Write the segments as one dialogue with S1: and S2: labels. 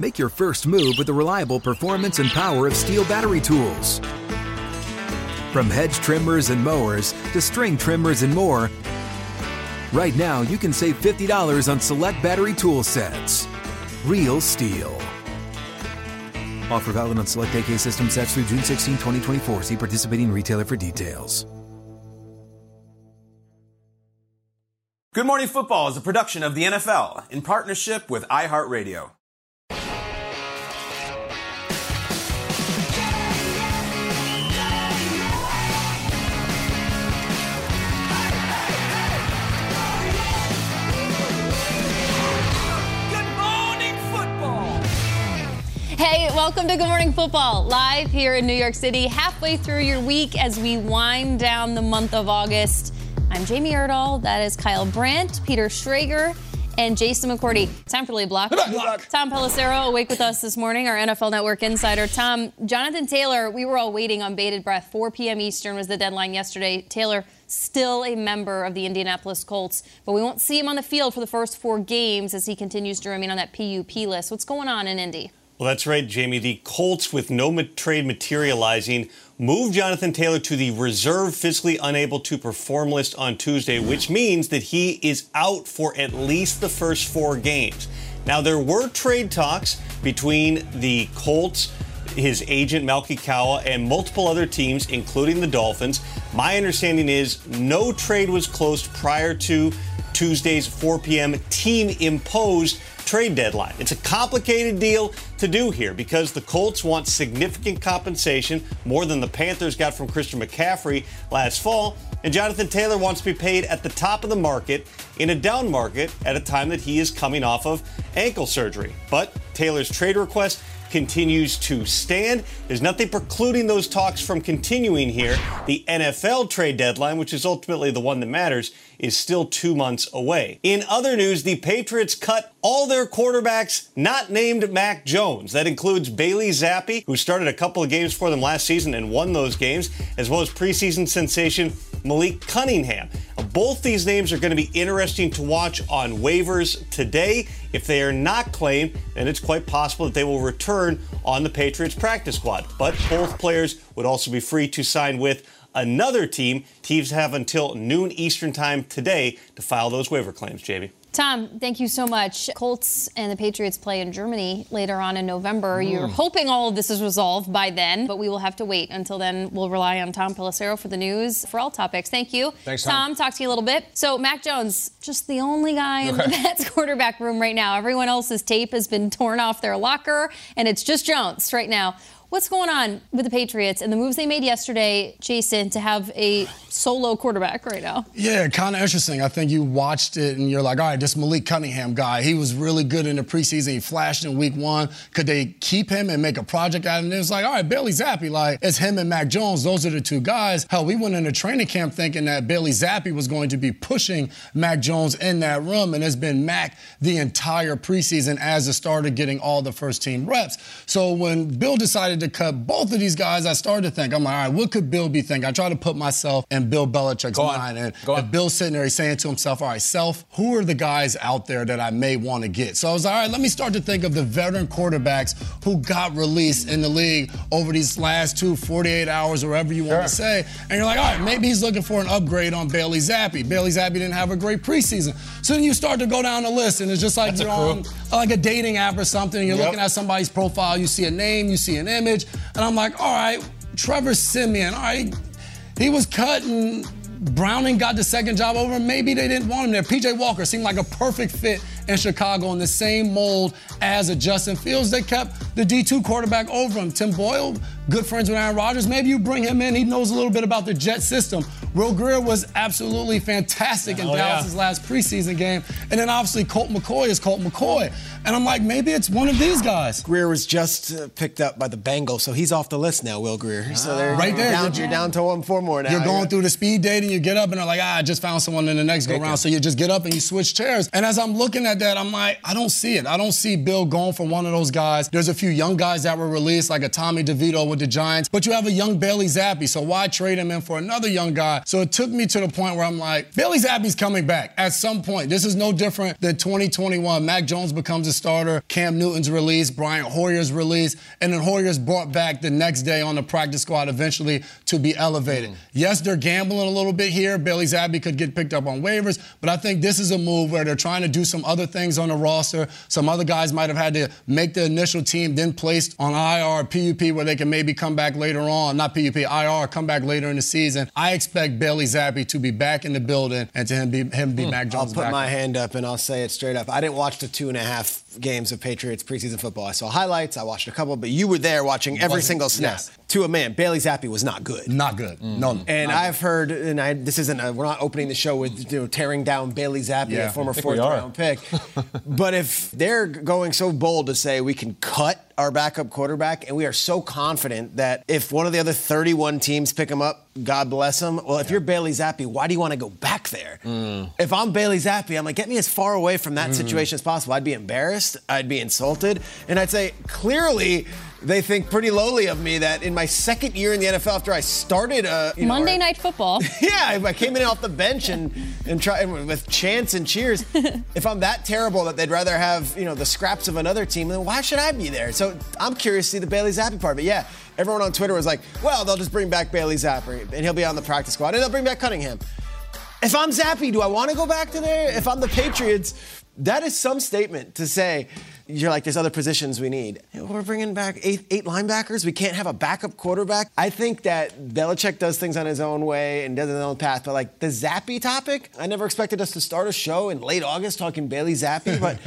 S1: Make your first move with the reliable performance and power of STIHL battery tools. From hedge trimmers and mowers to string trimmers and more, right now you can save $50 on select battery tool sets. Real steel. Offer valid on select AK system sets through June 16, 2024. See participating retailer for details.
S2: Good Morning Football is a production of the NFL in partnership with iHeartRadio.
S3: Welcome to Good Morning Football, live here in New York City, halfway through your week as we wind down the month of August. I'm Jamie Erdahl, that is Kyle Brandt, Peter Schrager, and Jason McCourty. Time for Lead Block. Tom Pelissero awake with us this morning, our NFL Network insider. Tom, Jonathan Taylor, we were all waiting on bated breath. 4 p.m. Eastern was the deadline yesterday. Taylor still a member of the Indianapolis Colts, but we won't see him on the field for the first four games as he continues to remain on that PUP list. What's going on in Indy?
S4: Well, that's right, Jamie. The Colts, with no trade materializing, moved Jonathan Taylor to the reserve physically unable to perform list on Tuesday, which means that he is out for at least the first four games. Now, there were trade talks between the Colts, his agent Malki Kawa, and multiple other teams, including the Dolphins. My understanding is no trade was closed prior to Tuesday's 4 p.m. team imposed trade deadline. It's a complicated deal to do here because the Colts want significant compensation, more than the Panthers got from Christian McCaffrey last fall, and Jonathan Taylor wants to be paid at the top of the market in a down market at a time that he is coming off of ankle surgery. But Taylor's trade request continues to stand. There's nothing precluding those talks from continuing here. The NFL trade deadline, which is ultimately the one that matters, is still two months away. In other news, the Patriots cut all their quarterbacks not named Mac Jones. That includes Bailey Zappe, who started a couple of games for them last season and won those games, as well as preseason sensation Malik Cunningham. Both these names are going to be interesting to watch on waivers today. If they are not claimed, then it's quite possible that they will return on the Patriots practice squad. But both players would also be free to sign with another team. Teams have until noon Eastern time today to file those waiver claims, Jamie.
S3: Tom, thank you so much. Colts and the Patriots play in Germany later on in November. Mm. You're hoping all of this is resolved by then, but we will have to wait until then. We'll rely on Tom Pelissero for the news for all topics. Thank you.
S5: Thanks, Tom.
S3: Tom, talk to you a little bit. So, Mac Jones, just the only guy in the Pats quarterback room right now. Everyone else's tape has been torn off their locker, and it's just Jones right now. What's going on with the Patriots and the moves they made yesterday, Jason, to have a solo quarterback right now?
S5: Yeah, kind of interesting. I think you watched it and you're like, all right, this Malik Cunningham guy, he was really good in the preseason. He flashed in week one. Could they keep him and make a project out of him? It's like, all right, Bailey Zappe, like, it's him and Mac Jones. Those are the two guys. Hell, we went into training camp thinking that Bailey Zappe was going to be pushing Mac Jones in that room, and it's been Mac the entire preseason as a starter getting all the first team reps. So when Bill decided decided to cut both of these guys, I started to think, I'm like, all right, what could Bill be thinking? I try to put myself in Bill Belichick's
S6: Go on.
S5: mind. And
S6: Go on.
S5: Bill's sitting there, he's saying to himself, all right, self, who are the guys out there that I may want to get? So I was like, all right, let me start to think of the veteran quarterbacks who got released in the league over these last two, 48 hours, or whatever you want to say. And you're like, all right, maybe he's looking for an upgrade on Bailey Zappe. Bailey Zappe didn't have a great preseason. So then you start to go down the list, and it's just like
S6: That's
S5: you're on like a dating app or something, and you're
S6: Yep.
S5: looking at somebody's profile, you see a name, you see an image, and I'm like, all right, Trevor Siemian, all right, he was cut and Browning got the second job over. Maybe they didn't want him there. PJ Walker seemed like a perfect fit in Chicago in the same mold as a Justin Fields. They kept the D2 quarterback over him. Tim Boyle, good friends with Aaron Rodgers. Maybe you bring him in. He knows a little bit about the Jet system. Will Grier was absolutely fantastic in
S6: Oh, yeah.
S5: Dallas's last preseason game. And then obviously Colt McCoy is Colt McCoy. And I'm like, maybe it's one of these guys.
S7: Grier was just uh, picked up by the Bengals, so he's off the list now, Will Grier. So there,
S5: Right there.
S7: Down,
S5: You're-
S7: you're down to one four more now.
S5: You're going through the speed dating, you get up and they're like, ah, I just found someone in the next go round. So you just get up and you switch chairs. And as I'm looking at that, I'm like, I don't see it. I don't see Bill going for one of those guys. There's a few young guys that were released, like a Tommy DeVito with the Giants, but you have a young Bailey Zappe. So why trade him in for another young guy? So it took me to the point where I'm like, Bailey Zappe's coming back at some point. This is no different than 2021. Mac Jones becomes a starter, Cam Newton's released, Brian Hoyer's released, and then Hoyer's brought back the next day on the practice squad eventually to be elevated. Hmm. Yes, they're gambling a little bit here. Bailey Zappe could get picked up on waivers, but I think this is a move where they're trying to do some other things on the roster. Some other guys might have had to make the initial team, then placed on IR, PUP, where they can maybe come back later on. Not PUP, IR, come back later in the season. I expect Bailey Zappe to be back in the building and to him be him be hmm. Mac
S7: I'll put my hand up and I'll say it straight up. I didn't watch the two and a half games of Patriots preseason football. I saw highlights. I watched a couple, but you were there watching every single snap.
S5: yes.
S7: To a man, Bailey Zappe was not good.
S5: Not good. No.
S7: And
S5: not
S7: I've heard, and I, this isn't, a, we're not opening the show with you know, tearing down Bailey Zappe,
S5: Yeah,
S7: a former fourth round pick. but if they're going so bold to say we can cut our backup quarterback, and we are so confident that if one of the other 31 teams pick him up, God bless him. Well, if you're Bailey Zappe, why do you want to go back there?
S6: Mm.
S7: If I'm Bailey Zappe, I'm like, get me as far away from that situation as possible. I'd be embarrassed. I'd be insulted. And I'd say, clearly, they think pretty lowly of me that in my second year in the NFL, after I started uh, you know,
S3: Monday
S7: or-
S3: Night Football.
S7: yeah, I I came in off the bench and and try and with chants and cheers. if I'm that terrible that they'd rather have you know the scraps of another team, then why should I be there? So I'm curious to see the Bailey Zappe part. But yeah, everyone on Twitter was like, well, they'll just bring back Bailey Zappe and he'll be on the practice squad and they'll bring back Cunningham. If I'm Zappe, do I want to go back to there? If I'm the Patriots, that is some statement to say. You're like, there's other positions we need. We're bringing back eight, eight linebackers. We can't have a backup quarterback. I think that Belichick does things on his own way and does it his own path. But like the Zappe topic, I never expected us to start a show in late August talking Bailey Zappe. But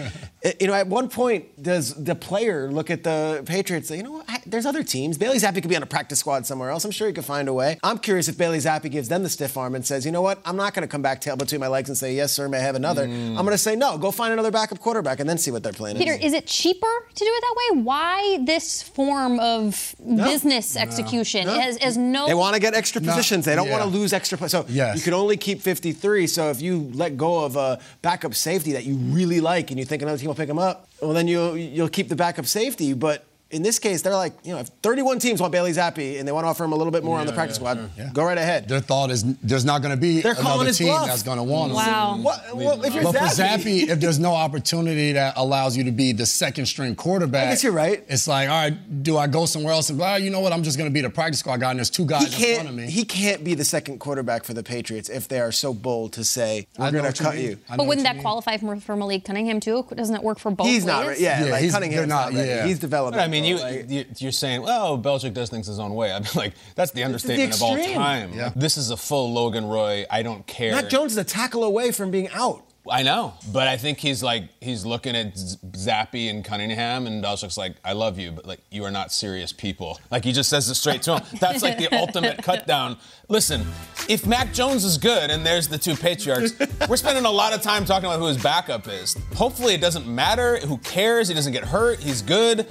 S7: you know, at one point, does the player look at the Patriots? Say, you know what? I- There's other teams. Bailey Zappe could be on a practice squad somewhere else. I'm sure he could find a way. I'm curious if Bailey Zappe gives them the stiff arm and says, you know what? I'm not going to come back tail between my legs and say, yes, sir, may I have another. Mm. I'm going to say, no, go find another backup quarterback and then see what their plan
S3: Peter,
S7: is.
S3: Is it cheaper to do it that way? Why this form of business execution? It has, has no.
S7: They want to get extra
S5: No,
S7: positions. They don't
S5: yeah.
S7: want to lose extra. pla- So
S5: Yes.
S7: you can only keep 53. So if you let go of a backup safety that you really like and you think another team will pick him up, well then you'll you'll keep the backup safety. But in this case, they're like, you know, if 31 teams want Bailey Zappe and they want to offer him a little bit more on the practice squad, go right ahead.
S5: Their thought is there's not going to be
S7: They're calling
S5: another
S7: his
S5: team
S7: bluff.
S5: that's going to want him.
S3: Wow.
S7: What, well, if you're
S5: But for Zappe, if there's no opportunity that allows you to be the second string quarterback,
S7: I guess you're right.
S5: It's like, all right, do I go somewhere else and be like, "Ah, you know what? I'm just going to be the practice squad guy, and there's two guys
S7: he
S5: in front of
S7: can't.
S5: me.
S7: He can't be the second quarterback for the Patriots if they are so bold to say
S5: I
S7: we're going to cut
S5: mean.
S7: you.
S3: But wouldn't
S5: you
S3: that
S5: mean.
S3: qualify for, for Malik Cunningham too? Doesn't it work for both
S7: He's
S3: ways?
S7: not. re- Yeah,
S5: Yeah,
S7: like
S5: he's-
S7: Cunningham's
S5: they're not-
S7: not.
S5: yeah.
S7: He's developing.
S6: I mean, you,
S7: Like-
S6: you you're saying, oh, Belichick does things his own way. I'd be like, that's the understatement of all time.
S5: Yeah.
S6: This is a full Logan Roy. I don't care.
S7: Mac Jones is a tackle away from being out.
S6: I know, but I think he's like he's looking at Zappe and Cunningham, and Belichick's like, "I love you, but like you are not serious people." Like he just says it straight to him. That's like the ultimate cut down. Listen, if Mac Jones is good, and there's the two patriarchs, we're spending a lot of time talking about who his backup is. Hopefully, it doesn't matter. Who cares? He doesn't get hurt. He's good.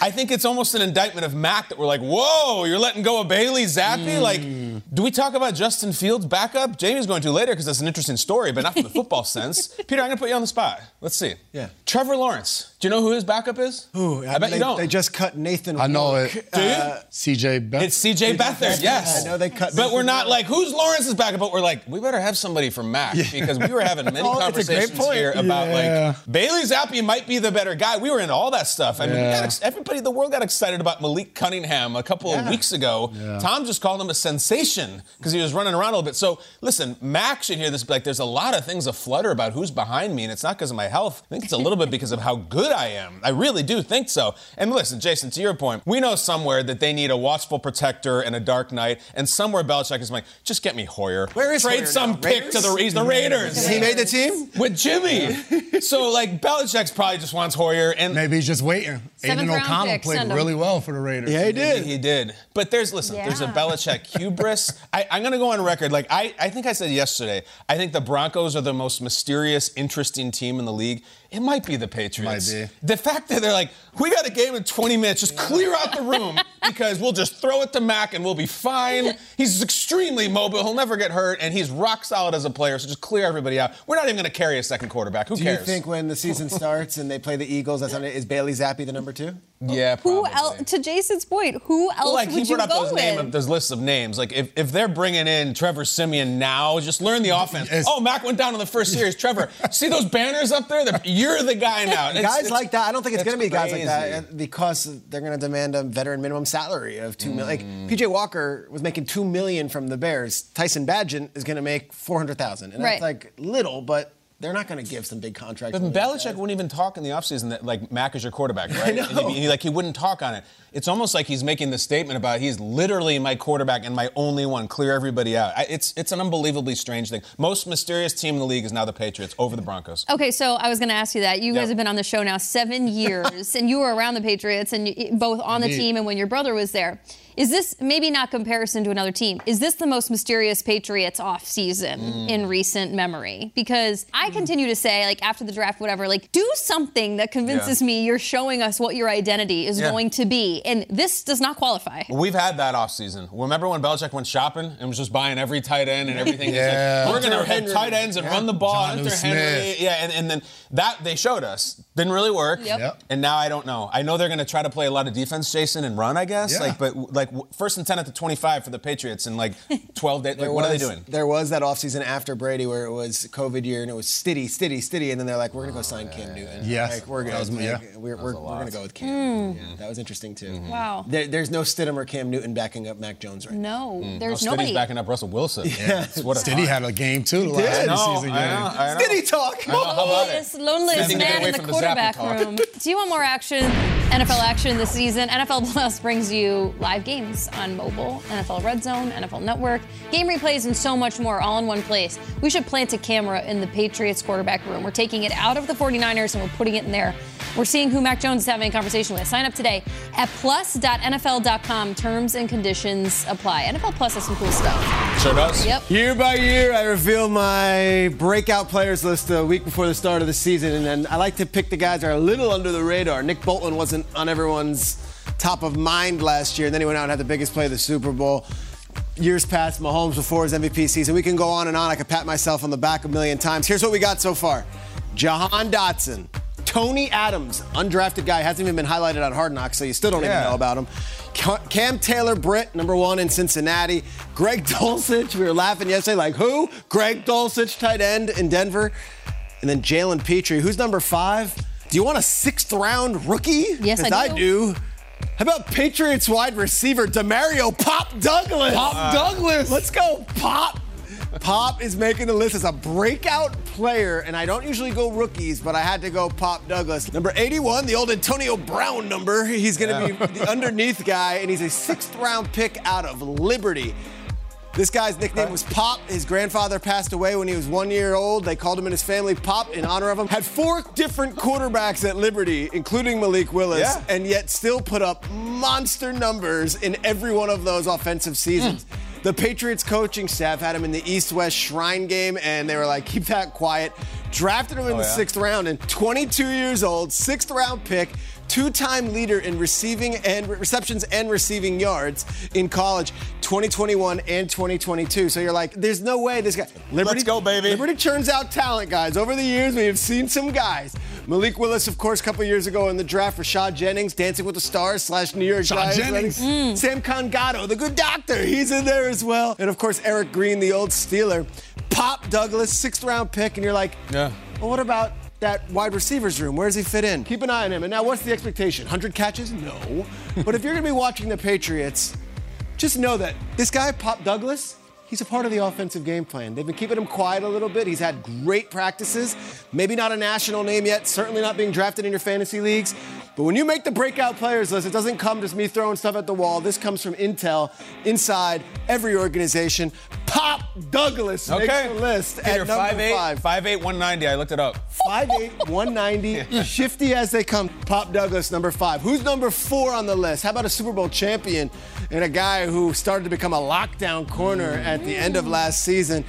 S6: I think it's almost an indictment of Mac that we're like, "Whoa, you're letting go of Bailey Zappe? Like hmm. Do we talk about Justin Fields' backup? Jamie's going to later because that's an interesting story, but not from the football sense. Peter, I'm going to put you on the spot. Let's see.
S7: Yeah.
S6: Trevor Lawrence. Do you know who his backup is?
S7: Ooh,
S6: I bet
S7: they,
S6: you don't.
S7: They just cut Nathan.
S5: I know
S7: Rourke.
S5: it.
S6: Do you?
S7: Uh,
S5: CJ Beathard.
S6: It's CJ Beathard, yes.
S7: I know they cut
S6: But we're not like, who's Lawrence's backup? But we're like, we better have somebody from Mac because we were having many
S7: Oh, it's a great
S6: conversations here about
S5: Yeah.
S6: like Bailey Zappe might be the better guy. We were into all that stuff. I mean,
S5: Yeah.
S6: got ex- everybody in the world got excited about Malik Cunningham a couple of weeks ago. Tom just called him a sensation because he was running around a little bit. So listen, Mac should hear this. Like, there's a lot of things aflutter about who's behind me, and it's not because of my health. I think it's a little bit because of how good I am. I really do think so. And listen, Jason, to your point, we know somewhere that they need a watchful protector and a dark knight, and somewhere Belichick is like, just get me Hoyer.
S7: Where is
S6: Trade
S7: Hoyer
S6: some
S7: now?
S6: pick to the he's the Raiders.
S7: He made the team.
S6: with Jimmy. so like Belichick's probably just wants Hoyer, and
S5: Maybe he's just waiting.
S3: Seventh Aidan
S5: O'Connell
S3: pick,
S5: played really well for the Raiders.
S7: Yeah, he did.
S6: He did. But there's, listen, there's a
S3: Yeah.
S6: Belichick hubris. I, I'm going to go on record. Like, I, I think I said yesterday, I think the Broncos are the most mysterious, interesting team in the league. It might be the Patriots.
S5: Might be.
S6: The fact that they're like, we got a game in 20 minutes, just clear out the room because we'll just throw it to Mac and we'll be fine. He's extremely mobile. He'll never get hurt, and he's rock solid as a player. So just clear everybody out. We're not even going to carry a second quarterback. Who
S7: Do
S6: cares?
S7: Do you think when the season starts and they play the Eagles, that's on it, is Bailey Zappe the number two?
S6: Yeah,
S3: Who
S6: probably.
S3: else? To Jason's point, who else
S6: Well, like
S3: would
S6: he
S3: you
S6: brought up
S3: go
S6: those
S3: with?
S6: name, those lists of names. Like if, if they're bringing in Trevor Siemian now, just learn the offense.
S5: Yes.
S6: Oh, Mac went down in the first series. Trevor, see those banners up there? The- You're the guy now. It's-
S7: guys
S6: it's-
S7: like that. I don't think it's, going to be guys like that because they're going to demand a veteran minimum salary of two million. Like mm. PJ Walker was making two million from the Bears. Tyson Bagent is going to make four hundred thousand, and
S3: Right.
S7: that's like little, but they're not going to give some big contracts.
S6: But
S7: to
S6: Belichick wouldn't even talk in the offseason that like Mac is your quarterback, right?
S7: I know.
S6: And he, he- like he wouldn't talk on it. It's almost like he's making the statement about he's literally my quarterback and my only one. Clear everybody out. I, it's it's an unbelievably strange thing. Most mysterious team in the league is now the Patriots over the Broncos.
S3: Okay, so I was going to ask you that. You
S6: Yeah.
S3: guys have been on the show now seven years, and you were around the Patriots, and you, both on the team and when your brother was there. Is this maybe not comparison to another team? Is this the most mysterious Patriots off season
S6: Mm.
S3: in recent memory? Because I continue to say, like after the draft, whatever, like do something that convinces
S6: Yeah.
S3: me you're showing us what your identity is
S6: Yeah.
S3: going to be, and this does not qualify.
S6: We've had that offseason. Remember when Belichick went shopping and was just buying every tight end and everything? He's like,
S5: Yeah.
S6: We're going to
S7: Hunter
S6: have
S7: Henry.
S6: tight ends and
S7: Yeah.
S6: run the ball.
S5: Jonnu
S6: Hunter Henry.
S5: Smith.
S6: Yeah, and, and then that they showed us. Didn't really work.
S3: Yep.
S5: Yep.
S6: And now I don't know. I know they're going to try to play a lot of defense, Jason, and run, I guess.
S5: Yeah.
S6: Like, but like w- first and 10 at the 25 for the Patriots in like 12 days. Like, what are they doing?
S7: There was that offseason after Brady where it was COVID year and it was stiddy, stiddy, stiddy, and then they're like, we're gonna go sign Cam Newton.
S5: Yes.
S7: like, we're
S5: That
S7: gonna,
S5: was-
S7: like,
S5: yeah.
S7: we're, we're, we're gonna go with Cam. Yeah, that was interesting too.
S6: Mm-hmm.
S3: Wow.
S7: There, there's no Stidham or Cam Newton backing up Mac Jones right now.
S3: No,
S6: Oh,
S3: there's
S6: Stiddy's
S3: nobody.
S6: backing up Russell Wilson. Yeah. What a
S5: Did he had a game too the last
S7: did.
S5: of
S6: I know,
S5: season
S6: I
S5: game.
S6: know, I know.
S7: Stiddy talk.
S6: I know, how about it?
S3: This loneliest man in the quarterback room. Do you want more action? NFL action this season. NFL Plus brings you live games on mobile, NFL Red Zone, NFL Network, game replays, and so much more all in one place. We should plant a camera in the Patriots quarterback room. We're taking it out of the 49ers and we're putting it in there. We're seeing who Mac Jones is having a conversation with. Sign up today at plus.nfl.com. Terms and conditions apply. NFL Plus has some cool stuff.
S6: Sure does.
S3: Yep.
S7: Year by year, I reveal my breakout players list a week before the start of the season, and then I like to pick the guys that are a little under the radar. Nick Bolton wasn't on everyone's top of mind last year, and then he went out and had the biggest play of the Super Bowl. Years past, Mahomes before his MVP season. We can go on and on. I could pat myself on the back a million times. Here's what we got so far Jahan Dotson, Tony Adams, undrafted guy, hasn't even been highlighted on Hard Knocks, so you still don't even know about him. Ca- Cam Taylor Britt, number one in Cincinnati. Greg Dulcich, we were laughing yesterday, like who? Greg Dulcich, tight end in Denver. And then Jalen Petrie, who's number five? Do you want a sixth round rookie?
S3: Yes, I do.
S7: do. How about Patriots wide receiver Demario Pop Douglas?
S5: Pop Douglas.
S7: Let's go, Pop. Pop is making the list as a breakout player, and I don't usually go rookies, but I had to go Pop Douglas. Number 81, the old Antonio Brown number. He's going to be the underneath guy, and he's a sixth round pick out of Liberty. This guy's nickname was Pop. His grandfather passed away when he was one year old. They called him and his family Pop in honor of him. Had four different quarterbacks at Liberty, including Malik Willis,
S6: Yeah.
S7: and yet still put up monster numbers in every one of those offensive seasons. The Patriots coaching staff had him in the East West Shrine game, and they were like, keep that quiet. Drafted him in
S6: Oh,
S7: the
S6: yeah?
S7: sixth round, and 22 years old, sixth round pick, two-time leader in receiving and receptions and receiving yards in college, 2021 and 2022. So you're like, there's no way this guy. Liberty,
S6: Let's go, baby.
S7: Liberty churns out talent, guys. Over the years, we have seen some guys. Malik Willis, of course, a couple years ago in the draft. Rashad Jennings, Dancing with the Stars slash New York
S5: Rashad
S7: Giants.
S5: Jennings.
S7: running- Samkon Gado, the good doctor, he's in there as well. And of course, Eric Green, the old Steeler. Pop Douglas, sixth round pick, and you're like,
S6: Yeah.
S7: well, what about that wide receivers room? Where does he fit in? Keep an eye on him. And now, what's the expectation? 100 catches? No. but if you're going to be watching the Patriots, just know that this guy, Pop Douglas, he's a part of the offensive game plan. They've been keeping him quiet a little bit. He's had great practices. Maybe not a national name yet, certainly not being drafted in your fantasy leagues. But when you make the breakout players list, it doesn't come just me throwing stuff at the wall. This comes from Intel inside every organization. Pop Douglas
S6: Okay.
S7: makes the list
S6: Peter,
S7: at number
S6: 5'8",
S7: five.
S6: 5'8", 190. I looked it up.
S7: 5'8", 190, shifty as they come. Pop Douglas, number five. Who's number four on the list? How about a Super Bowl champion and a guy who started to become a lockdown corner at the end of last season?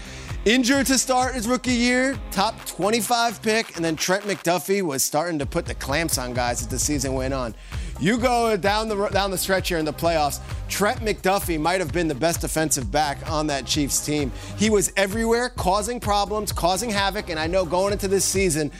S7: Injured to start his rookie year, top 25 pick, and then Trent McDuffie was starting to put the clamps on guys as the season went on. You go down the down the stretch here in the playoffs. Trent McDuffie might have been the best defensive back on that Chiefs team. He was everywhere, causing problems, causing havoc, and I know going into this season,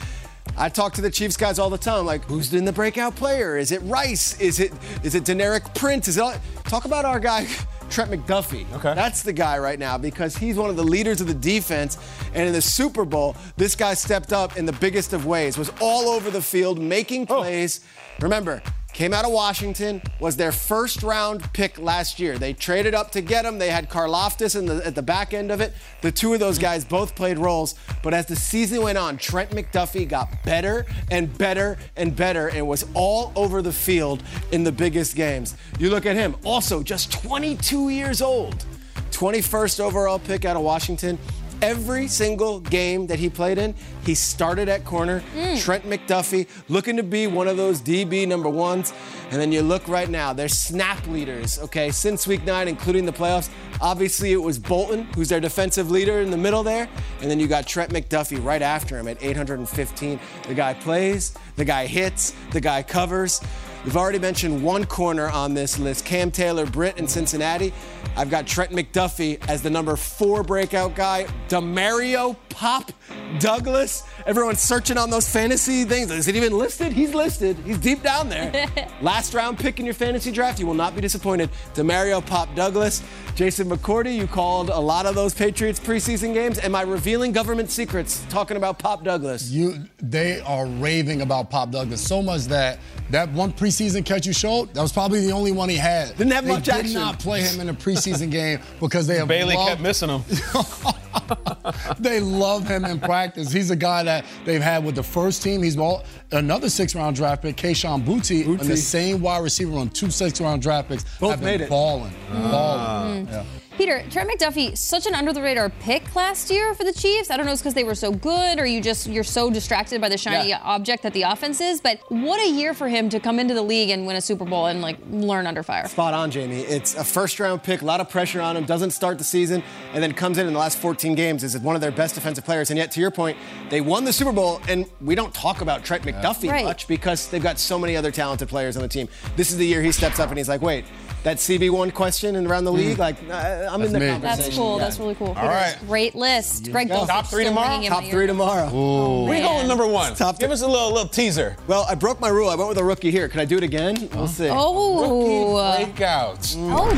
S7: I talk to the Chiefs guys all the time. Like, who's in the breakout player? Is it Rice? Is it is it Deneric Prince? Is it all, talk about our guy Trent McDuffie?
S6: Okay.
S7: that's the guy right now because he's one of the leaders of the defense. And in the Super Bowl, this guy stepped up in the biggest of ways. Was all over the field making oh. plays. Remember. Came out of Washington, was their first round pick last year. They traded up to get him. They had Karlaftis in the, at the back end of it. The two of those guys both played roles. But as the season went on, Trent McDuffie got better and better and better and was all over the field in the biggest games. You look at him, also just 22 years old, 21st overall pick out of Washington. Every single game that he played in, he started at corner. Mm. Trent McDuffie looking to be one of those DB number ones. And then you look right now, they're snap leaders, okay, since week nine, including the playoffs. Obviously, it was Bolton, who's their defensive leader in the middle there. And then you got Trent McDuffie right after him at 815. The guy plays, the guy hits, the guy covers. We've already mentioned one corner on this list, Cam Taylor Britt in Cincinnati. I've got Trent McDuffie as the number four breakout guy. Demario Pop Douglas. Everyone's searching on those fantasy things. Is it even listed? He's listed. He's deep down there. Last round pick in your fantasy draft. You will not be disappointed. Demario Pop Douglas. Jason McCourty, you called a lot of those Patriots preseason games. Am I revealing government secrets talking about Pop Douglas?
S5: You, they are raving about Pop Douglas so much that that one preseason catch you showed, that was probably the only one he had.
S7: Didn't have
S5: they
S7: much
S5: did
S7: action.
S5: not play him in a preseason game because they have
S6: Bailey
S5: loved-
S6: kept missing him.
S5: they love him in practice. He's a guy that they've had with the first team. He's all, another six-round draft pick, Kayshon Boutte, and the same wide receiver on two six-round draft picks.
S7: Both
S5: have
S7: made
S5: been
S7: it.
S5: balling,
S6: Ah.
S5: balling. Yeah.
S3: Peter, Trent McDuffie, such an under the radar pick last year for the Chiefs. I don't know if it's because they were so good or you just you're so distracted by the shiny
S7: Yeah.
S3: object that the offense is, but what a year for him to come into the league and win a Super Bowl and like learn under fire.
S7: Spot on, Jamie. It's a first round pick, a lot of pressure on him, doesn't start the season, and then comes in in the last 14 games is one of their best defensive players. And yet, to your point, they won the Super Bowl, and we don't talk about Trent McDuffie
S3: Right.
S7: much because they've got so many other talented players on the team. This is the year he steps up and he's like, wait, that CB1 question and around the league, like, uh, I'm in the
S5: me.
S7: conversation.
S3: That's cool.
S7: Yeah.
S3: That's really cool.
S6: All right.
S3: Great list. Greg
S7: go.
S3: Dulcich
S6: Top three tomorrow?
S7: Top three
S3: ear.
S7: tomorrow.
S3: Oh,
S6: We going
S3: man.
S6: number one.
S7: Top
S6: Give us a little little teaser.
S7: Well, I broke my rule. I went with a rookie here. Can I do it again? We'll see.
S3: Oh, uh,
S6: Breakouts.
S3: oh,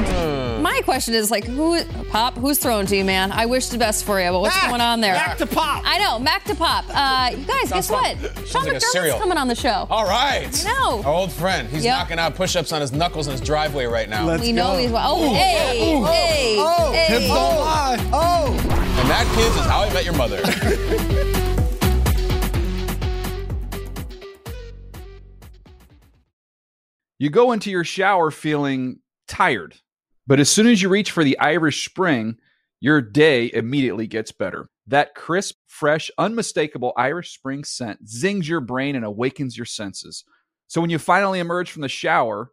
S3: shoot. My question is like, who, Pop? Who's throwing to you, man? I wish the best for you, but what's
S7: Mac!
S3: going on there?
S7: Mac to Pop.
S3: I know, Mac to Pop. Uh, you guys, guess
S6: fun.
S3: what? Sean
S6: like a
S3: McDermott's
S6: cereal.
S3: coming on the show.
S6: All right.
S3: I know.
S6: Our old friend. He's
S3: Yep.
S6: knocking out push-ups on his knuckles in driveway right now.
S7: Let's
S3: we know
S7: go.
S3: he's oh, hey,
S7: Ooh.
S3: hey,
S7: Oh,
S3: hey. Oh.
S7: hips don't lie. Oh.
S6: and that, kids, is how I met your mother.
S8: You go into your shower feeling tired, but as soon as you reach for the Irish Spring, your day immediately gets better. That crisp, fresh, unmistakable Irish Spring scent zings your brain and awakens your senses. So when you finally emerge from the shower,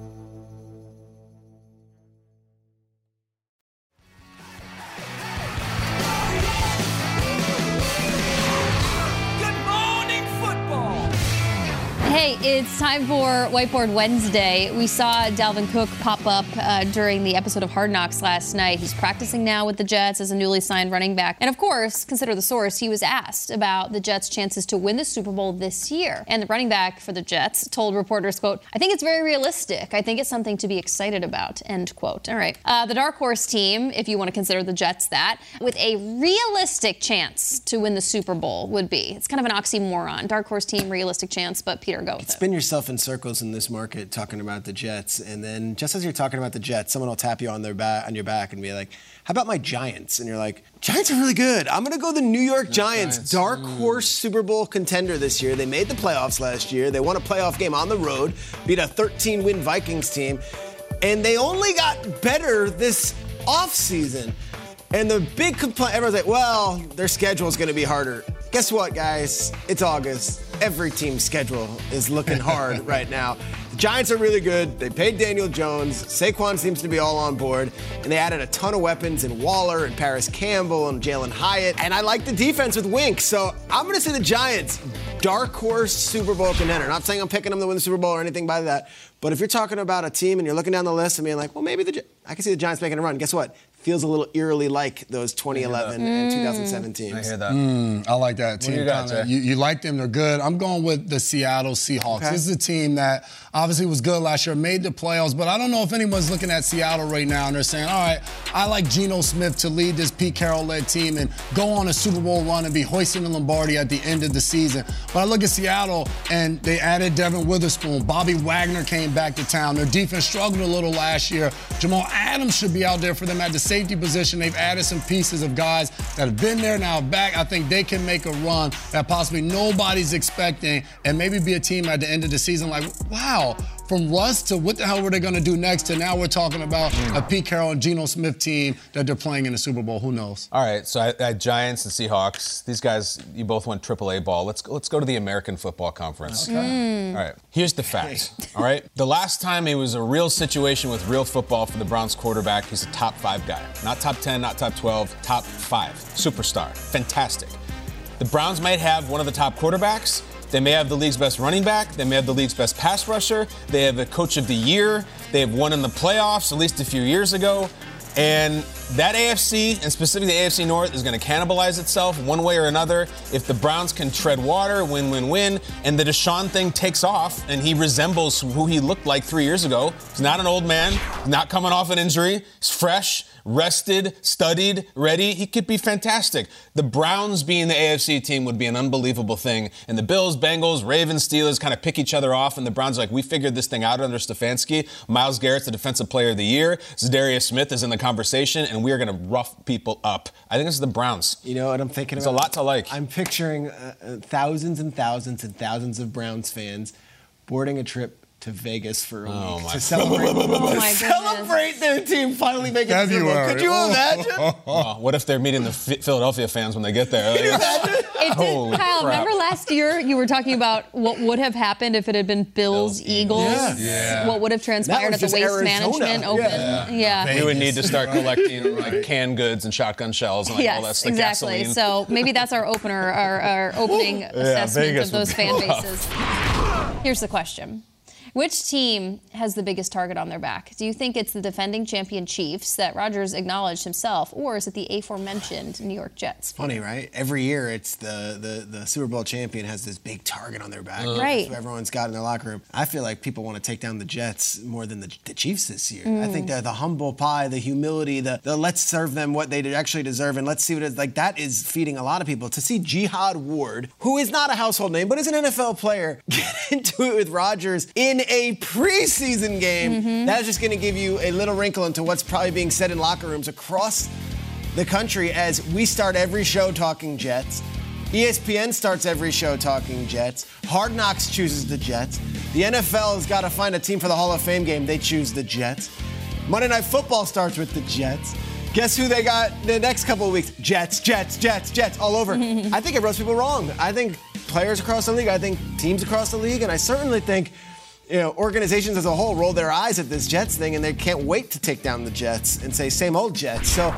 S3: Hey, it's time for Whiteboard Wednesday. We saw Dalvin Cook pop up uh, during the episode of Hard Knocks last night. He's practicing now with the Jets as a newly signed running back. And of course, consider the source, he was asked about the Jets' chances to win the Super Bowl this year. And the running back for the Jets told reporters, quote, I think it's very realistic. I think it's something to be excited about, end quote. All right. Uh, the dark horse team, if you want to consider the Jets that, with a realistic chance to win the Super Bowl would be. It's kind of an oxymoron. Dark horse team, realistic chance, but Peter, go with it.
S7: Spin yourself in circles in this market talking about the Jets, and then just as you're talking about the Jets, someone will tap you on their back on your back and be like, "How about my Giants?" And you're like, "Giants are really good. I'm gonna go the New York Giants, dark mm. horse Super Bowl contender this year. They made the playoffs last year. They won a playoff game on the road, beat a 13-win Vikings team, and they only got better this offseason." And the big complaint, everyone's like, well, their schedule is going to be harder. Guess what, guys? It's August. Every team's schedule is looking hard right now. The Giants are really good. They paid Daniel Jones. Saquon seems to be all on board. And they added a ton of weapons in Waller and Parris Campbell and Jalin Hyatt. And I like the defense with Wink. So I'm going to say the Giants, dark horse Super Bowl contender. Not saying I'm picking them to win the Super Bowl or anything by that. But if you're talking about a team and you're looking down the list and being like, well, maybe the Gi- I can see the Giants making a run. Guess what? Feels a little eerily like those 2011 and 2017. teams.
S6: I hear that.
S5: Mm, I like that
S6: What
S5: team.
S6: you got,
S5: kinda- you, you like them, they're good. I'm going with the Seattle Seahawks.
S7: Okay.
S5: This is a team that obviously was good last year, made the playoffs, but I don't know if anyone's looking at Seattle right now and they're saying, all right, I like Geno Smith to lead this Pete Carroll led team and go on a Super Bowl run and be hoisting the Lombardi at the end of the season. But I look at Seattle and they added Devon Witherspoon. Bobby Wagner came back to town. Their defense struggled a little last year. Jamal Adams should be out there for them at the safety position. They've added some pieces of guys that have been there now back. I think they can make a run that possibly nobody's expecting and maybe be a team at the end of the season like, wow, from Russ to what the hell were they going to do next to now we're talking about a Pete Carroll and Geno Smith team that they're playing in the Super Bowl. Who knows?
S6: All right, so I, I Giants and Seahawks. These guys, you both went AAA ball. Let's go, let's go to the American Football Conference. Okay. All right, here's the facts. All right, the last time it was a real situation with real football for the Browns quarterback, he's a top five guy, not top ten, not top twelve, top five, superstar, fantastic. The Browns might have one of the top quarterbacks. They may have the league's best running back. They may have the league's best pass rusher. They have a coach of the year. They have won in the playoffs at least a few years ago. And that AFC, and specifically the AFC North, is going to cannibalize itself one way or another. If the Browns can tread water, win, win, win, and the Deshaun thing takes off and he resembles who he looked like three years ago, he's not an old man, not coming off an injury, he's fresh, rested, studied, ready, he could be fantastic. The Browns being the AFC team would be an unbelievable thing. And the Bills, Bengals, Ravens, Steelers kind of pick each other off, and the Browns are like, we figured this thing out under Stefanski. Myles Garrett's the defensive player of the year. Zadarius Smith is in the conversation, and we are going to rough people up. I think this is the Browns.
S7: You know what I'm thinking
S6: There's
S7: about?
S6: a lot to like.
S7: I'm picturing uh, uh, thousands and thousands and thousands of Browns fans boarding a trip to Vegas for a
S6: Oh,
S7: week to celebrate,
S3: Oh, my
S7: celebrate their team finally making it to the Super Bowl.
S9: February.
S7: Could you
S9: Oh.
S7: imagine?
S6: Oh, what if they're meeting the Ph- Philadelphia fans when they get there?
S3: It did,
S6: Holy
S3: Kyle,
S6: crap.
S3: remember last year you were talking about what would have happened if it had been Bills, Eagles?
S9: Yeah.
S3: What would have transpired at the Waste
S7: Arizona.
S3: Management Open? Yeah.
S6: we would need to start collecting like canned goods and shotgun shells and like all that
S3: Yes,
S6: stuff.
S3: exactly.
S6: Gasoline.
S3: So maybe that's our opener, our, our opening assessment
S6: Vegas
S3: of those fan bases. Here's the question. Which team has the biggest target on their back? Do you think it's the defending champion Chiefs that Rodgers acknowledged himself, or is it the aforementioned New York Jets?
S7: Funny, right? Every year, it's the, the, the Super Bowl champion has this big target on their back. Uh-huh.
S3: Right.
S7: That's what everyone's got in their locker room. I feel like people want to take down the Jets more than the, the Chiefs this year. I think mm. they're the humble pie, the humility, the, the let's serve them what they actually deserve, and let's see what it's like. That is feeding a lot of people. To see Jihad Ward, who is not a household name, but is an NFL player, get into it with Rodgers in a preseason game, mm-hmm. that's just going to give you a little wrinkle into what's probably being said in locker rooms across the country as we start every show talking Jets. ESPN starts every show talking Jets. Hard Knocks chooses the Jets. The NFL has got to find a team for the Hall of Fame game. They choose the Jets. Monday Night Football starts with the Jets. Guess who they got the next couple of weeks? Jets, Jets, Jets, Jets, all over. I think it rubs people wrong. I think players across the league, I think teams across the league, and I certainly think you know, organizations as a whole roll their eyes at this Jets thing and they can't wait to take down the Jets and say, same old Jets. So,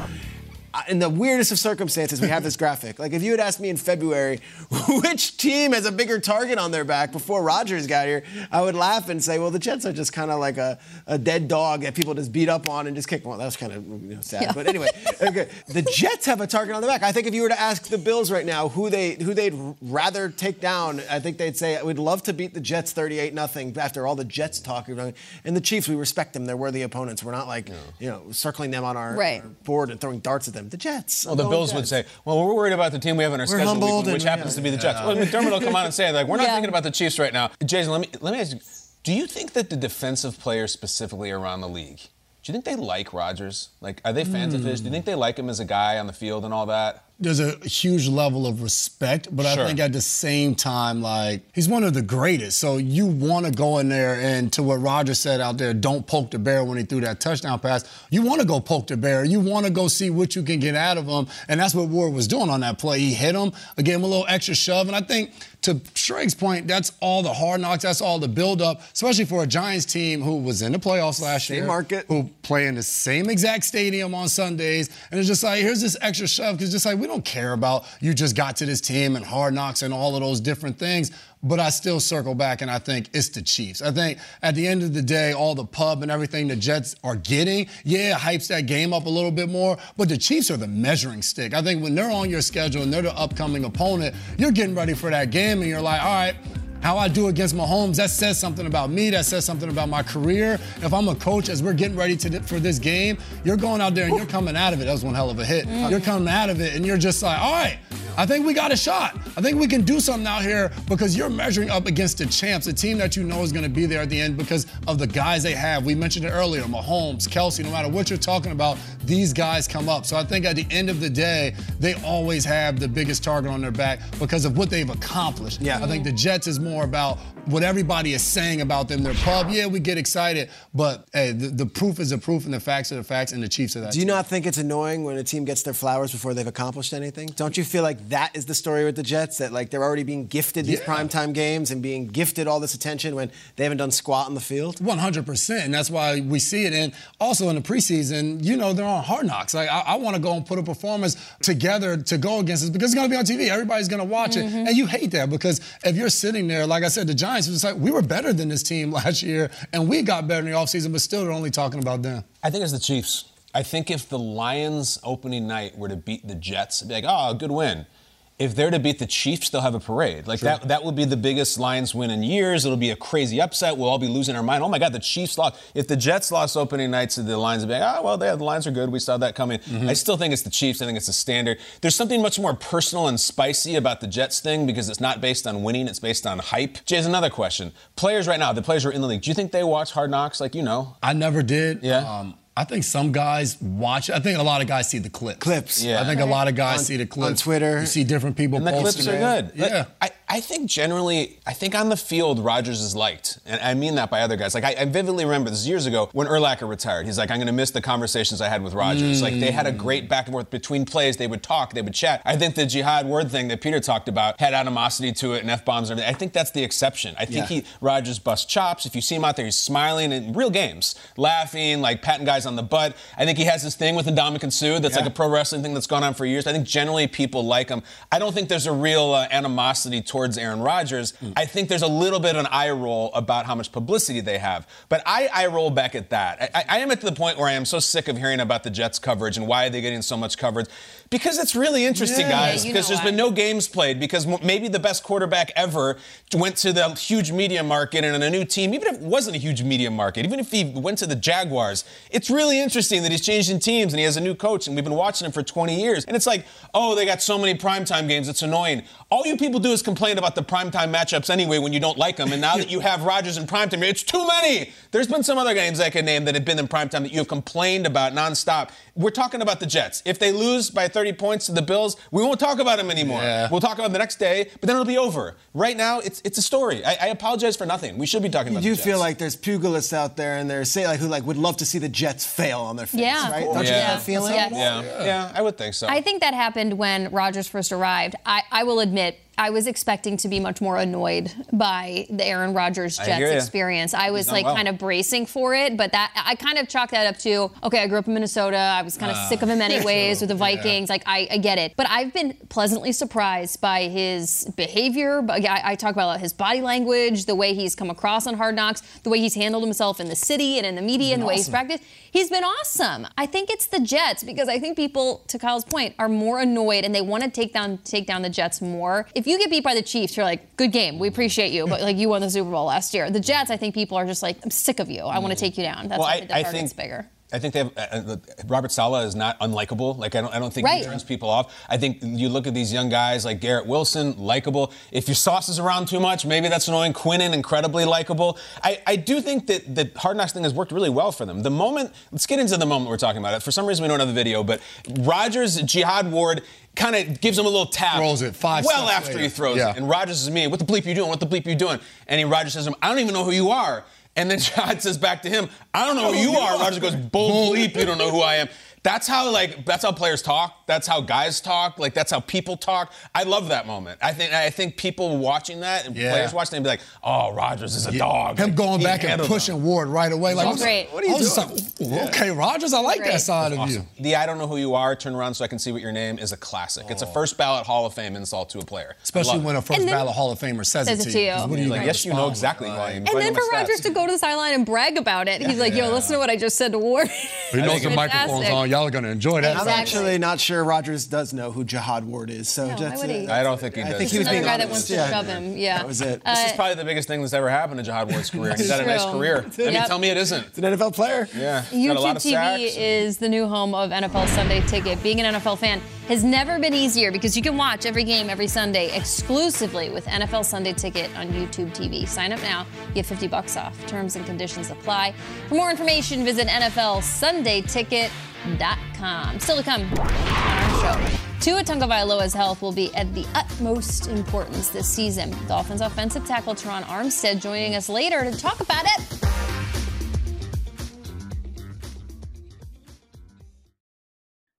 S7: in the weirdest of circumstances, we have this graphic. Like, if you had asked me in February which team has a bigger target on their back before Rodgers got here, I would laugh and say, well, the Jets are just kind of like a, a dead dog that people just beat up on and just kick. Well, that was kind of you know, sad. But anyway, okay. the Jets have a target on their back. I think if you were to ask the Bills right now who they who they'd rather take down, I think they'd say we'd love to beat the Jets 38 nothing after all the Jets talk. And the Chiefs, we respect them; they're worthy opponents. We're not like you know circling them on our,
S3: Right.
S7: our board and throwing darts at them. The Jets.
S6: Well, the Bills would say, "Well, we're worried about the team we have in our
S7: We're
S6: schedule, week, which
S7: and-
S6: happens
S7: yeah.
S6: to be the Jets." Well, McDermott will come out and say, "Like, we're not
S3: Yeah.
S6: thinking about the Chiefs right now." Jason, let me let me ask you: Do you think that the defensive players specifically around the league, do you think they like Rodgers? Like, are they fans of his? Do you think they like him as a guy on the field and all that?
S5: There's a huge level of respect, but
S6: Sure.
S5: I think at the same time, like he's one of the greatest. So you want to go in there and to what Roger said out there, don't poke the bear when he threw that touchdown pass. You want to go poke the bear. You want to go see what you can get out of him, and that's what Ward was doing on that play. He hit him, gave him a little extra shove, and I think to Schraig's point, that's all the hard knocks, that's all the build up, especially for a Giants team who was in the playoffs last
S7: Same
S5: year,
S7: market.
S5: who play in the same exact stadium on Sundays, and it's just like here's this extra shove because just like we don't care about you just got to this team and hard knocks and all of those different things. But I still circle back and I think it's the Chiefs. I think at the end of the day, all the pub and everything the Jets are getting, yeah, hypes that game up a little bit more. But the Chiefs are the measuring stick. I think when they're on your schedule and they're the upcoming opponent, you're getting ready for that game and you're like, all right, how I do against Mahomes, that says something about me. That says something about my career. If I'm a coach, as we're getting ready to for this game, you're going out there and you're coming out of it. That was one hell of a hit. Mm. You're coming out of it and you're just like, all right, I think we got a shot. I think we can do something out here because you're measuring up against the champs, a team that you know is going to be there at the end because of the guys they have. We mentioned it earlier, Mahomes, Kelce. No matter what you're talking about, these guys come up. So I think at the end of the day, they always have the biggest target on their back because of what they've accomplished.
S7: Yeah.
S5: I think the Jets is more about what everybody is saying about them. Their pub, yeah, we get excited, but hey, the, the proof is the proof and the facts are the facts, and the Chiefs are that.
S7: Do you
S5: team.
S7: not think it's annoying when a team gets their flowers before they've accomplished anything? Don't you feel like that is the story with the Jets? That like they're already being gifted these
S5: Yeah.
S7: primetime games and being gifted all this attention when they haven't done squat on the field?
S5: 100%. And that's why we see it. And also in the preseason, you know, they're on hard knocks. Like, I, I want to go and put a performance together to go against this because it's going to be on TV. Everybody's going to watch it. Mm-hmm. And you hate that because if you're sitting there, like I said, the Giants, it's like, we were better than this team last year and we got better in the offseason, but still they're only talking about them.
S6: I think it's the Chiefs. I think if the Lions opening night were to beat the Jets, it'd be like, oh, good win. If they're to beat the Chiefs, they'll have a parade. Like that, that would be the biggest Lions win in years. It'll be a crazy upset. We'll all be losing our mind. Oh my God, the Chiefs lost. If the Jets lost opening night nights, the Lions would be like, oh well, they, the Lions are good. We saw that coming. I still think it's the Chiefs. I think it's the standard. There's something much more personal and spicy about the Jets thing because it's not based on winning. It's based on hype. Jay's another question. Players right now, the players who are in the league. Do you think they watch Hard Knocks? Like you know,
S5: I never did.
S6: Yeah.
S5: Um, I think some guys watch. I think a lot of guys see the clips.
S7: Clips.
S6: Yeah.
S5: I think a lot of guys
S7: On-
S5: see the clips
S7: on Twitter.
S5: You see different people
S6: And the
S5: posting
S6: clips are
S5: it.
S6: good. Like,
S5: Yeah.
S6: I, I think generally, I think on the field, Rodgers is liked. And I mean that by other guys. Like, I, I vividly remember this years ago when Urlacher retired. He's like, I'm going to miss the conversations I had with Rodgers. Like, they had a great back and forth between plays. They would talk, they would chat. I think the Jihad Ward thing that Peter talked about had animosity to it and F bombs and everything. I think that's the exception. I think
S7: Yeah.
S6: he, Rodgers busts chops. If you see him out there, he's smiling in real games, laughing, like patting guys on the butt. I think he has this thing with Ndamukong Suh that's like a pro wrestling thing that's gone on for years. I think generally people like him. I don't think there's a real uh, animosity towards Aaron Rodgers. I think there's a little bit of an eye roll about how much publicity they have. But I eye roll back at that. I, I am at the point where I am so sick of hearing about the Jets coverage and why are they getting so much coverage. Because it's really interesting,
S7: Yeah.
S6: guys.
S3: Yeah,
S6: because there's been no games played. Because maybe the best quarterback ever went to the huge media market and in a new team, even if it wasn't a huge media market, even if he went to the Jaguars, it's really interesting that he's changing teams and he has a new coach and we've been watching him for 20 years. And it's like, oh, they got so many primetime games, it's annoying. All you people do is complain about the primetime matchups anyway when you don't like them. And now that you have Rodgers in primetime, it's too many. There's been some other games I could name that have been in primetime that you have complained about nonstop. We're talking about the Jets. If they lose by 30 points to the Bills, we won't talk about them anymore.
S5: Yeah.
S6: We'll talk about them the next day, but then it'll be over. Right now, it's it's a story. I, I apologize for nothing. We should be talking
S7: You
S6: about
S7: do
S6: the Jets.
S7: feel like there's pugilists out there and they're say like who like would love to see the Jets fail on their face,
S3: Yeah.
S7: right? Don't you
S6: Yeah.
S7: get that feeling?
S3: Yes.
S6: yeah. yeah, I would think so.
S3: I think that happened when Rodgers first arrived. I, I will admit, I was expecting to be much more annoyed by the Aaron Rodgers Jets
S6: ya.
S3: experience. I was like
S6: well.
S3: kind of bracing for it, but that I kind of chalked that up to okay, I grew up in Minnesota. I was kind of sick of him anyways with the Vikings. Like I, I get it, but I've been pleasantly surprised by his behavior. But I, I talk about his body language, the way he's come across on Hard Knocks, the way he's handled himself in the city and in the media, and the way he's practiced. He's been awesome. I think it's the Jets because I think people, to Kyle's point, are more annoyed and they want to take down take down the Jets more. If you get beat by the Chiefs, you're like, good game, we appreciate you, but like you won the Super Bowl last year. The Jets, I think people are just like, I'm sick of you. I want to take you down. That's
S6: well,
S3: why
S6: I,
S3: the
S6: I
S3: target's
S6: think
S3: bigger.
S6: I think they have uh, uh, Robert Saleh is not unlikable. Like I don't, I don't think
S3: Right.
S6: he turns people off. I think you look at these young guys like Garrett Wilson, likable. If your sauce is around too much, maybe that's annoying. Quinnen, incredibly likable. I, I do think that the Hard Knocks thing has worked really well for them. The moment, let's get into the moment we're talking about. It for some reason we don't have the video, but Rodgers, Jihad Ward. Kind of gives him a little tap.
S5: Throws it five
S6: Well after
S5: later.
S6: he throws
S5: Yeah.
S6: it. And Rodgers is me. What the bleep you doing? What the bleep you doing? And he Rodgers says to him, I don't even know who you are. And then Jihad says back to him, I don't know who oh, you are. Rodgers goes, bull bleep, you don't know who I am. That's how like that's how players talk. That's how guys talk. Like that's how people talk. I love that moment. I think I think people watching that and
S5: Yeah.
S6: players watching it be like, oh, Rodgers is a dog.
S5: Him
S6: Like,
S5: going back and pushing
S6: them.
S5: Ward right away. Like,
S3: That's great.
S5: What are you doing? Like, okay, Rodgers, I like
S3: Great.
S5: that side of you.
S6: The I don't know who you are, turn around so I can see what your name is a classic. It's a oh. first ballot Hall of Fame insult to a player.
S5: Especially when a first
S3: then-
S5: ballot Hall of Famer says,
S3: Says
S5: it
S3: it
S5: to you.
S3: to you.
S5: 'Cause What are you
S6: like, yes, you know exactly
S5: with?
S6: who I am.
S3: And then for Rodgers to go to the sideline and brag about it, he's like, "Yo, listen to what I just said to Ward."
S5: He knows the microphone's on. Y'all are going to enjoy that.
S7: I'm actually not sure Rodgers does know who Jihad Ward is. So
S3: No,
S7: that's
S3: why?
S6: I don't think he does.
S7: I think he was
S3: Another
S7: being
S3: guy that
S7: honest.
S3: wants to
S7: Yeah.
S3: shove him. Yeah,
S7: That was it.
S6: This is
S3: Uh,
S6: probably the biggest thing that's ever happened to Jihad Ward's career. He's had a nice career. I mean,
S3: Yep.
S6: tell me it isn't.
S7: It's an NFL player.
S6: Yeah. Got a lot
S3: YouTube TV
S6: sacks.
S3: is the new home of NFL Sunday Ticket. Being an NFL fan has never been easier because you can watch every game every Sunday exclusively with NFL Sunday Ticket on YouTube TV. Sign up now, get 50 bucks off. Terms and conditions apply. For more information, visit NFLSundayTicket.com. Still to come on our show. Tua health will be at the utmost importance this season. Dolphins offensive tackle Terron Armstead joining us later to talk about it.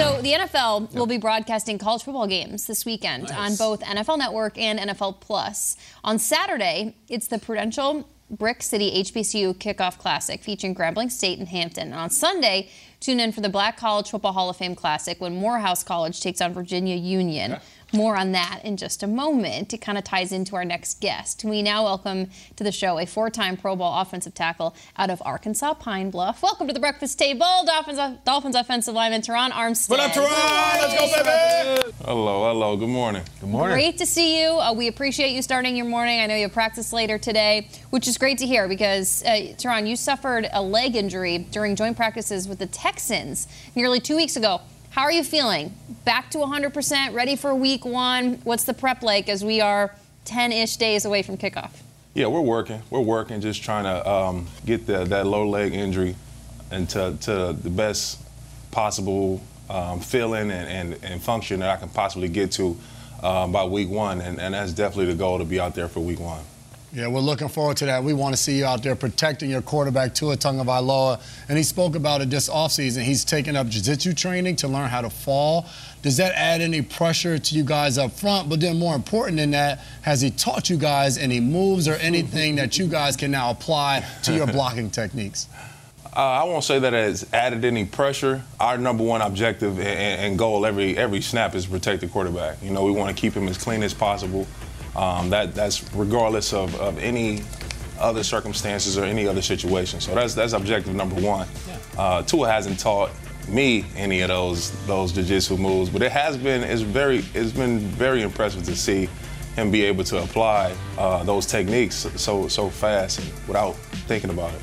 S3: So the NFL will be broadcasting college football games this weekend
S10: Nice.
S3: on both NFL Network and NFL Plus. On Saturday, it's the Prudential Brick City HBCU Kickoff Classic featuring Grambling State and Hampton. And on Sunday, tune in for the Black College Football Hall of Fame Classic when Morehouse College takes on Virginia Union. More on that in just a moment. It kind of ties into our next guest. We now welcome to the show a four-time Pro Bowl offensive tackle out of Arkansas Pine Bluff. Welcome to the breakfast table, Dolphins, Dolphins offensive lineman Terron Armstead.
S11: What up, Terron? Let's go, baby! Hello, hello. Good morning. Good morning.
S3: Great to see you. Uh, we appreciate you starting your morning. I know you have practice later today, which is great to hear because, uh, Terron, you suffered a leg injury during joint practices with the Texans nearly two weeks ago. How are you feeling? Back to 100%, ready for week one? What's the prep like as we are 10 ish days away from kickoff?
S11: Yeah, we're working. We're working, just trying to um, get the, that low leg injury into to the best possible um, feeling and, and, and function that I can possibly get to um, by week one. And, and that's definitely the goal to be out there for week one.
S5: Yeah, we're looking forward to that. We want to see you out there protecting your quarterback, Tua Tagovailoa. And he spoke about it this offseason. He's taken up jiu-jitsu training to learn how to fall. Does that add any pressure to you guys up front? But then more important than that, has he taught you guys any moves or anything that you guys can now apply to your blocking techniques?
S11: Uh, I won't say that it's added any pressure. Our number one objective and, and goal every every snap is protect the quarterback. You know, we want to keep him as clean as possible. Um, that that's regardless of, of any other circumstances or any other situation. So that's that's objective number one. Uh, Tua hasn't taught me any of those those jiu-jitsu moves, but it has been it's very it's been very impressive to see him be able to apply uh, those techniques so so fast and without thinking about it.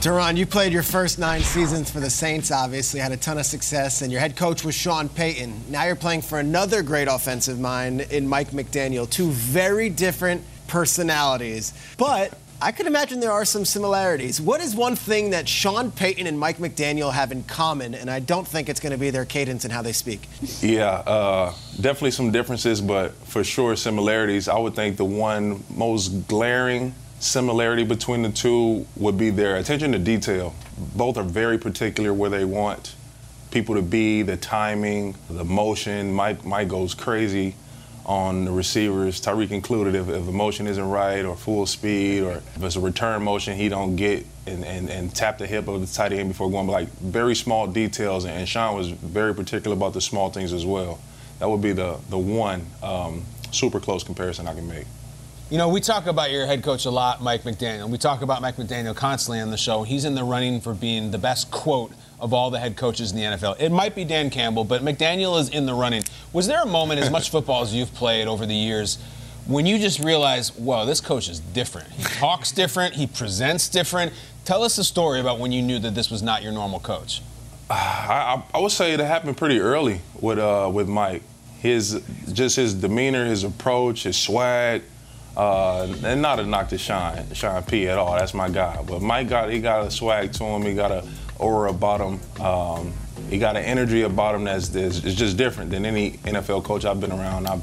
S7: Terron, you played your first nine seasons for the Saints, obviously, had a ton of success, and your head coach was Sean Payton. Now you're playing for another great offensive mind in Mike McDaniel. Two very different personalities. But I could imagine there are some similarities. What is one thing that Sean Payton and Mike McDaniel have in common? And I don't think it's going to be their cadence and how they speak.
S11: Yeah, uh, definitely some differences, but for sure similarities. I would think the one most glaring similarity between the two would be their attention to detail. Both are very particular where they want people to be, the timing, the motion. Mike, Mike goes crazy on the receivers, Tyreek included. If, if the motion isn't right or full speed or if it's a return motion, he don't get and, and, and tap the hip of the tight end before going. But like very small details, and Sean was very particular about the small things as well. That would be the the one um, super close comparison I can make.
S6: You know, we talk about your head coach a lot, Mike McDaniel. We talk about Mike McDaniel constantly on the show. He's in the running for being the best quote of all the head coaches in the NFL. It might be Dan Campbell, but McDaniel is in the running. Was there a moment, as much football as you've played over the years, when you just realized, whoa, this coach is different? He talks different, he presents different. Tell us a story about when you knew that this was not your normal coach.
S11: I, I, would say it happened pretty early with uh, with Mike. His just his demeanor, his approach, his swag, uh, and not a knock to Sean, Sean P at all. That's my guy. But Mike got he got a swag to him. He got a aura about him. Um, he got an energy about him that's, that's is just different than any NFL coach I've been around. I've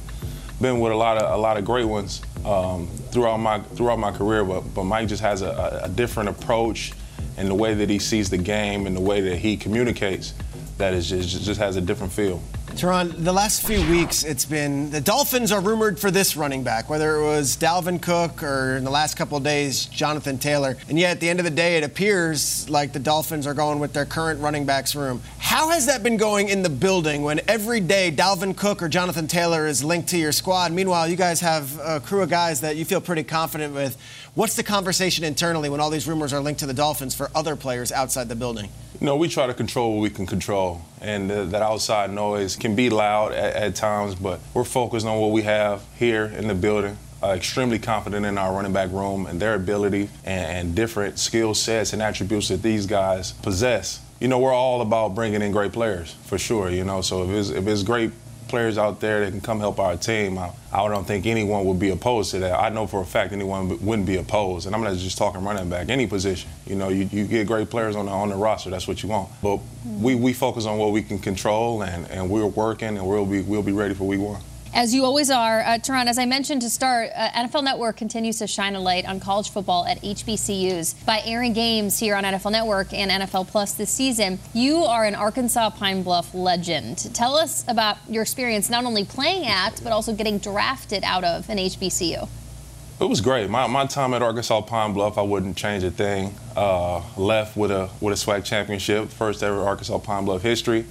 S11: been with a lot of a lot of great ones um, throughout my throughout my career, but but Mike just has a, a different approach in the way that he sees the game and the way that he communicates that is just just has a different feel.
S7: Terron, the last few weeks, it's been the Dolphins are rumored for this running back, whether it was Dalvin Cook or in the last couple days, Jonathan Taylor. And yet, at the end of the day, it appears like the Dolphins are going with their current running backs room. How has that been going in the building when every day Dalvin Cook or Jonathan Taylor is linked to your squad? Meanwhile, you guys have a crew of guys that you feel pretty confident with. What's the conversation internally when all these rumors are linked to the Dolphins for other players outside the building?
S11: Know, we try to control what we can control, and uh, that outside noise can be loud at, at, times, but we're focused on what we have here in the building. Uh, extremely confident in our running back room and their ability and, and different skill sets and attributes that these guys possess. You know, we're all about bringing in great players, for sure, you know, so if it's, if it's great players out there that can come help our team, I, I don't think anyone would be opposed to that. I know for a fact anyone wouldn't be opposed. And I'm not just talking running back, any position. You know, you, you get great players on the, on the roster, that's what you want. But we, we focus on what we can control, and, and we're working, and we'll be, we'll be ready for week one
S3: as you always are. Uh, Terron, as I mentioned to start, uh, NFL Network continues to shine a light on college football at HBCUs by airing games here on NFL Network and NFL Plus this season. You are an Arkansas Pine Bluff legend. Tell us about your experience not only playing at, but also getting drafted out of an HBCU.
S11: It was great. My, my time at Arkansas Pine Bluff, I wouldn't change a thing. Uh, left with a with a SWAC championship, first ever Arkansas Pine Bluff history.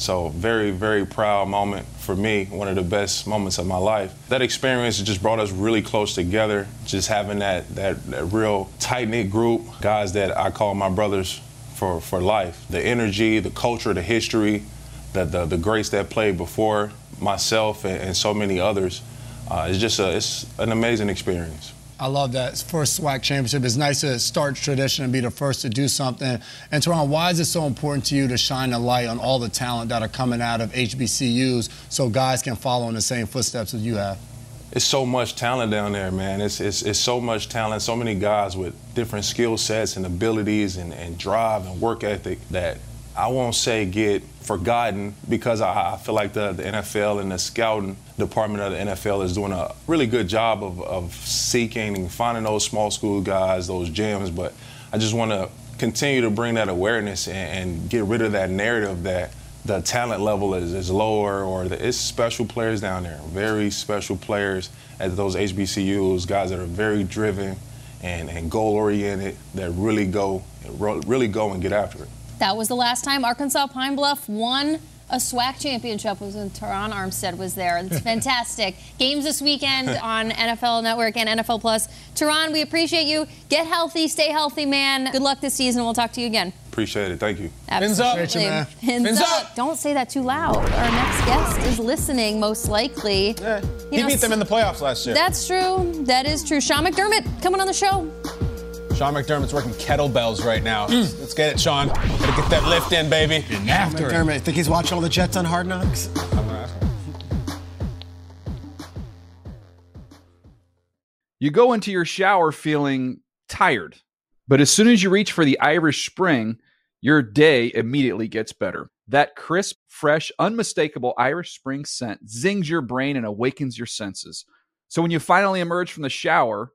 S11: So very, very proud moment for me, one of the best moments of my life. That experience just brought us really close together, just having that, that, that real tight-knit group, guys that I call my brothers for, for life. The energy, the culture, the history, the, the, the greats that played before myself and, and so many others. Uh, it's just a, it's an amazing experience.
S5: I love that first SWAC championship. It's nice to start tradition and be the first to do something. And Terron, why is it so important to you to shine a light on all the talent that are coming out of HBCUs so guys can follow in the same footsteps as you have?
S11: It's so much talent down there, man. It's, it's, it's so much talent, so many guys with different skill sets and abilities and, and drive and work ethic that I won't say get forgotten because I, I feel like the, the, NFL and the scouting department of the NFL is doing a really good job of, of seeking and finding those small school guys, those gems. But I just want to continue to bring that awareness and, and, get rid of that narrative that the talent level is, is lower or that it's special players down there, very special players at those HBCUs, guys that are very driven and, and goal oriented that really go really go and get after it.
S3: That was the last time Arkansas Pine Bluff won a SWAC championship was when Terron Armstead was there. It's fantastic. Games this weekend on NFL Network and NFL Plus. Terron, we appreciate you. Get healthy, stay healthy, man. Good luck this season. We'll talk to you again.
S11: Appreciate it. Thank you.
S3: Absolutely. Fins up. Fins, Fins up. up. Don't say that too loud. Our next guest is listening, most likely.
S6: Yeah. He know, beat them in the playoffs last year.
S3: That's true. That is true. Sean McDermott coming on the show.
S6: Sean McDermott's working kettlebells right now. Mm. Let's get it, Sean. Gotta get that lift in, baby.
S7: And after McDermott, it. think he's watching all the Jets on Hard Knocks?
S8: You go into your shower feeling tired, but as soon as you reach for the Irish Spring, your day immediately gets better. That crisp, fresh, unmistakable Irish Spring scent zings your brain and awakens your senses. So when you finally emerge from the shower,